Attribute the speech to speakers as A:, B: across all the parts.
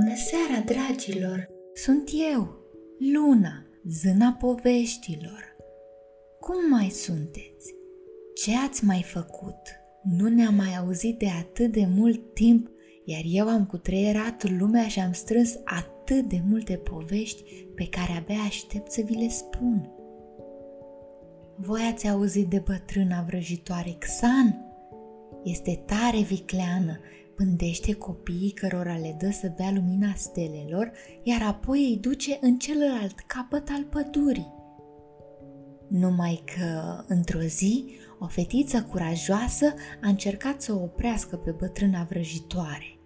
A: Bună seara, dragilor! Sunt eu, Luna, zâna poveștilor. Cum mai sunteți? Ce ați mai făcut? Nu ne-am mai auzit de atât de mult timp, iar eu am cutreierat lumea și am strâns atât de multe povești pe care abia aștept să vi le spun. Voi ați auzit de bătrâna vrăjitoare Xan? Este tare vicleană pândește copiii cărora le dă să bea lumina stelelor, iar apoi îi duce în celălalt capăt al pădurii. Numai că, într-o zi, o fetiță curajoasă a încercat să o oprească pe bătrâna vrăjitoare.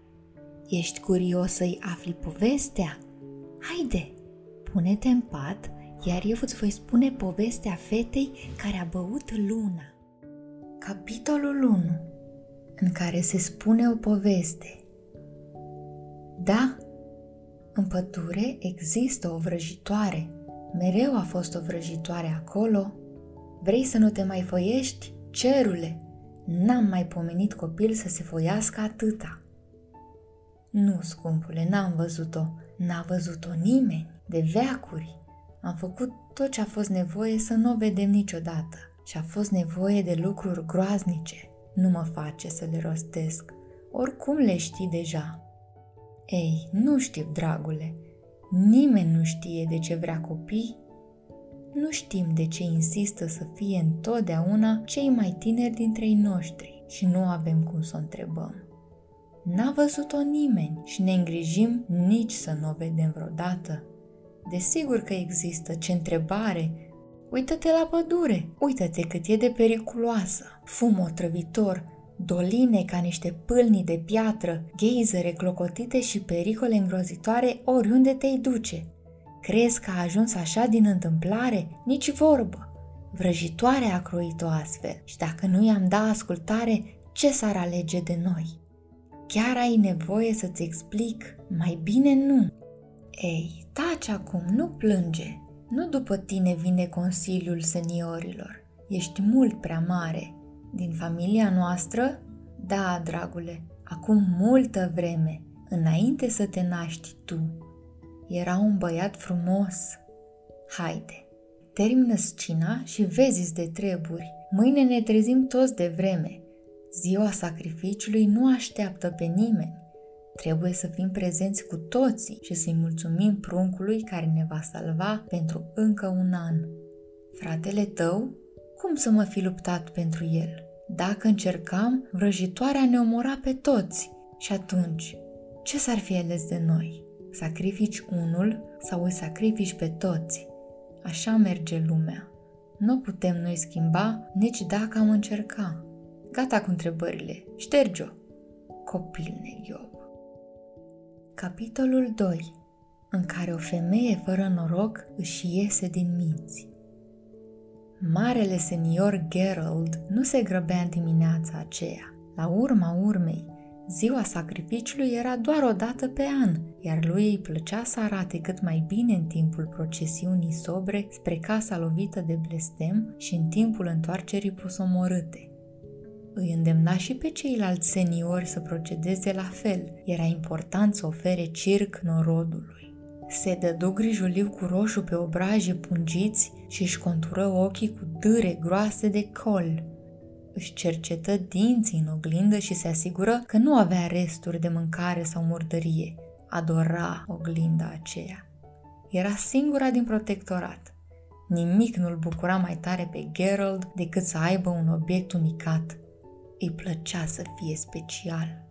A: Ești curios să-i afli povestea? Haide, pune-te în pat, iar eu îți voi spune povestea fetei care a băut luna. Capitolul 1 în care se spune o poveste. Da, în pădure există o vrăjitoare. Mereu a fost o vrăjitoare acolo. Vrei să nu te mai foiești? Cerule! N-am mai pomenit copil să se foiască atâta. Nu, scumpule, n-am văzut-o. N-a văzut-o nimeni, de veacuri. Am făcut tot ce a fost nevoie să nu o vedem niciodată și a fost nevoie de lucruri groaznice nu mă face să le rostesc, oricum le știi deja. Ei, nu știu, dragule, nimeni nu știe de ce vrea copii, nu știm de ce insistă să fie întotdeauna cei mai tineri dintre ei noștri și nu avem cum să o întrebăm. N-a văzut-o nimeni și ne îngrijim nici să nu o vedem vreodată. Desigur că există, ce întrebare Uită-te la pădure, uită-te cât e de periculoasă. Fum otrăvitor, doline ca niște pâlni de piatră, geizere clocotite și pericole îngrozitoare oriunde te-i duce. Crezi că a ajuns așa din întâmplare? Nici vorbă. Vrăjitoare a croit-o astfel și dacă nu i-am da ascultare, ce s-ar alege de noi? Chiar ai nevoie să-ți explic? Mai bine nu. Ei, taci acum, nu plânge. Nu după tine vine consiliul seniorilor. Ești mult prea mare. Din familia noastră? Da, dragule, acum multă vreme, înainte să te naști tu. Era un băiat frumos. Haide, termină scina și vezi de treburi. Mâine ne trezim toți de vreme. Ziua sacrificiului nu așteaptă pe nimeni. Trebuie să fim prezenți cu toții și să-i mulțumim pruncului care ne va salva pentru încă un an. Fratele tău? Cum să mă fi luptat pentru el? Dacă încercam, vrăjitoarea ne omora pe toți. Și atunci, ce s-ar fi ales de noi? Sacrifici unul sau îi sacrifici pe toți? Așa merge lumea. Nu putem noi schimba nici dacă am încerca. Gata cu întrebările. Șterge-o. Copil neghiop. Capitolul 2 în care o femeie fără noroc își iese din minți. Marele senior Gerald nu se grăbea în dimineața aceea. La urma urmei, ziua sacrificiului era doar o dată pe an, iar lui îi plăcea să arate cât mai bine în timpul procesiunii sobre spre casa lovită de blestem și în timpul întoarcerii pusomorâte. Îi îndemna și pe ceilalți seniori să procedeze la fel. Era important să ofere circ norodului. Se dădu grijuliu cu roșu pe obraje pungiți și își contură ochii cu dâre groase de col. Își cercetă dinții în oglindă și se asigură că nu avea resturi de mâncare sau murdărie. Adora oglinda aceea. Era singura din protectorat. Nimic nu-l bucura mai tare pe Gerald decât să aibă un obiect unicat – îi plăcea să fie special.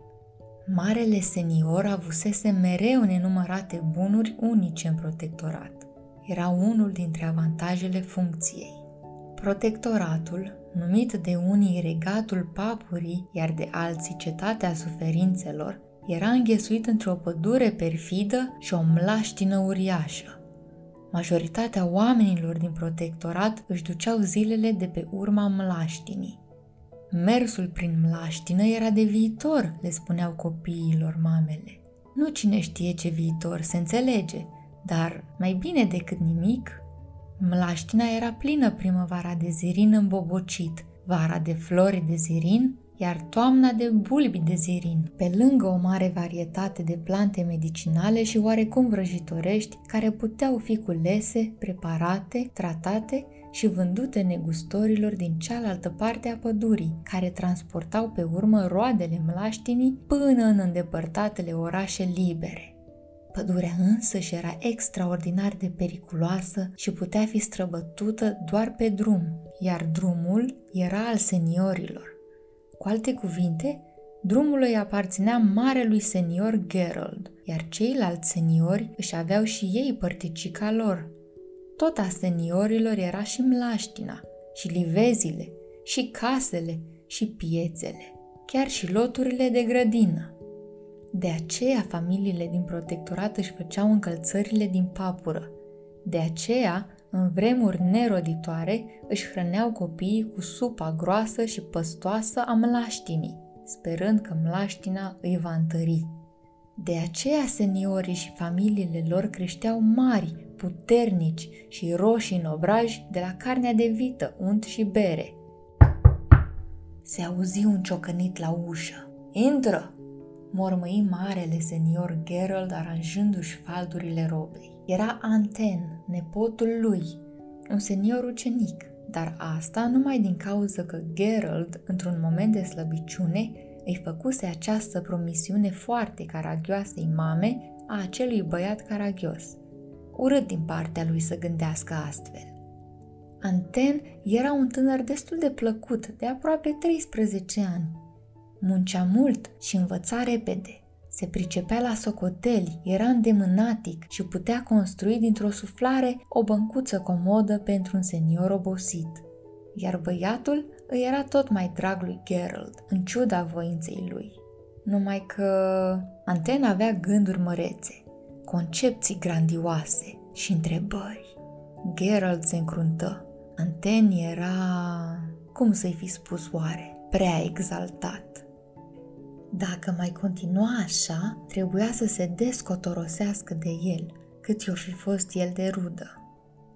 A: Marele senior avusese mereu nenumărate bunuri unice în protectorat. Era unul dintre avantajele funcției. Protectoratul, numit de unii regatul papurii, iar de alții cetatea suferințelor, era înghesuit într-o pădure perfidă și o mlaștină uriașă. Majoritatea oamenilor din protectorat își duceau zilele de pe urma mlaștinii. Mersul prin mlaștină era de viitor, le spuneau copiilor mamele. Nu cine știe ce viitor, se înțelege, dar mai bine decât nimic, mlaștina era plină primăvara de zirin îmbobocit, vara de flori de zirin, iar toamna de bulbi de zirin, pe lângă o mare varietate de plante medicinale și oarecum vrăjitorești care puteau fi culese, preparate, tratate și vândute negustorilor din cealaltă parte a pădurii, care transportau pe urmă roadele mlaștinii până în îndepărtatele orașe libere. Pădurea însă și era extraordinar de periculoasă și putea fi străbătută doar pe drum, iar drumul era al seniorilor. Cu alte cuvinte, drumul îi aparținea marelui senior Gerald, iar ceilalți seniori își aveau și ei părticica lor. Tot a seniorilor era și mlaștina, și livezile, și casele, și piețele, chiar și loturile de grădină. De aceea familiile din protectorat își făceau încălțările din papură. De aceea, în vremuri neroditoare, își hrăneau copiii cu supa groasă și păstoasă a mlaștinii, sperând că mlaștina îi va întări. De aceea seniorii și familiile lor creșteau mari, puternici și roșii în obraj de la carnea de vită, unt și bere. Se auzi un ciocănit la ușă. Intră! mormăi marele senior Gerald aranjându-și faldurile robei. Era Anten, nepotul lui, un senior ucenic, dar asta numai din cauza că Gerald, într-un moment de slăbiciune, îi făcuse această promisiune foarte caragioasei mame a acelui băiat caragios. Urât din partea lui să gândească astfel. Anten era un tânăr destul de plăcut, de aproape 13 ani, Muncea mult și învăța repede. Se pricepea la socoteli, era îndemânatic și putea construi dintr-o suflare o băncuță comodă pentru un senior obosit. Iar băiatul îi era tot mai drag lui Gerald, în ciuda voinței lui. Numai că Antena avea gânduri mărețe, concepții grandioase și întrebări. Gerald se încruntă. Anten era, cum să-i fi spus oare, prea exaltat. Dacă mai continua așa, trebuia să se descotorosească de el, cât i-o fi fost el de rudă.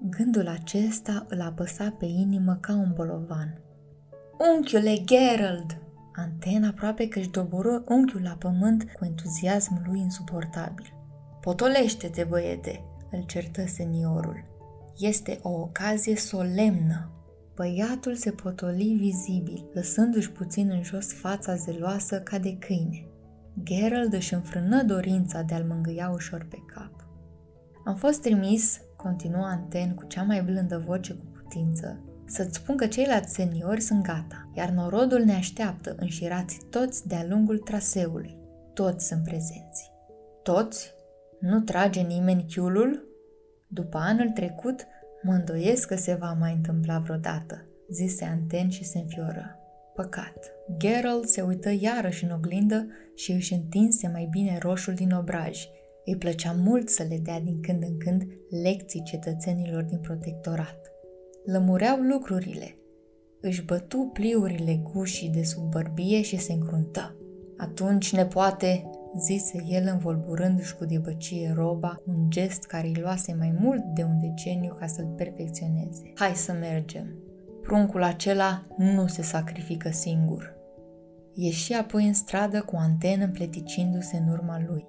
A: Gândul acesta îl apăsa pe inimă ca un bolovan. Unchiule Gerald! Antena aproape că își doboră unchiul la pământ cu entuziasmul lui insuportabil. Potolește-te, băiete, îl certă seniorul. Este o ocazie solemnă. Băiatul se potoli vizibil, lăsându-și puțin în jos fața zeloasă ca de câine. Gerald își înfrână dorința de a-l mângâia ușor pe cap. Am fost trimis, continua Anten cu cea mai blândă voce cu putință, să-ți spun că ceilalți seniori sunt gata, iar norodul ne așteaptă înșirați toți de-a lungul traseului. Toți sunt prezenți. Toți? Nu trage nimeni chiulul? După anul trecut, Mă îndoiesc că se va mai întâmpla vreodată, zise Anten și se înfioră. Păcat. Geralt se uită iarăși în oglindă și își întinse mai bine roșul din obraj. Îi plăcea mult să le dea din când în când lecții cetățenilor din protectorat. Lămureau lucrurile. Își bătu pliurile gușii de sub bărbie și se încruntă. Atunci, ne poate, zise el învolburându-și cu debăcie roba, un gest care îi luase mai mult de un deceniu ca să-l perfecționeze. Hai să mergem. Pruncul acela nu se sacrifică singur. Ieși apoi în stradă cu antenă împleticindu-se în urma lui.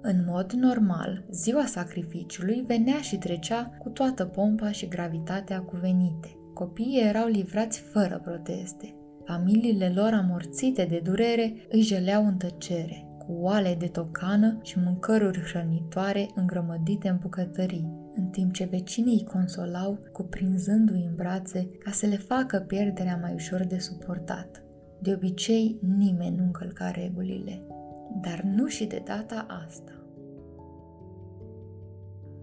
A: În mod normal, ziua sacrificiului venea și trecea cu toată pompa și gravitatea cuvenite. Copiii erau livrați fără proteste. Familiile lor amorțite de durere îi jeleau în tăcere, cu oale de tocană și mâncăruri hrănitoare îngrămădite în bucătării, în timp ce vecinii îi consolau cuprinzându-i în brațe ca să le facă pierderea mai ușor de suportat. De obicei, nimeni nu încălca regulile, dar nu și de data asta.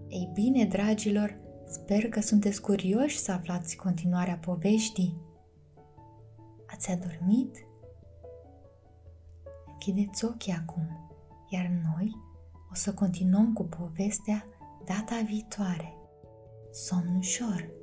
A: Ei bine, dragilor, sper că sunteți curioși să aflați continuarea poveștii. Ați adormit? Închideți ochii acum, iar noi o să continuăm cu povestea data viitoare. Somn ușor!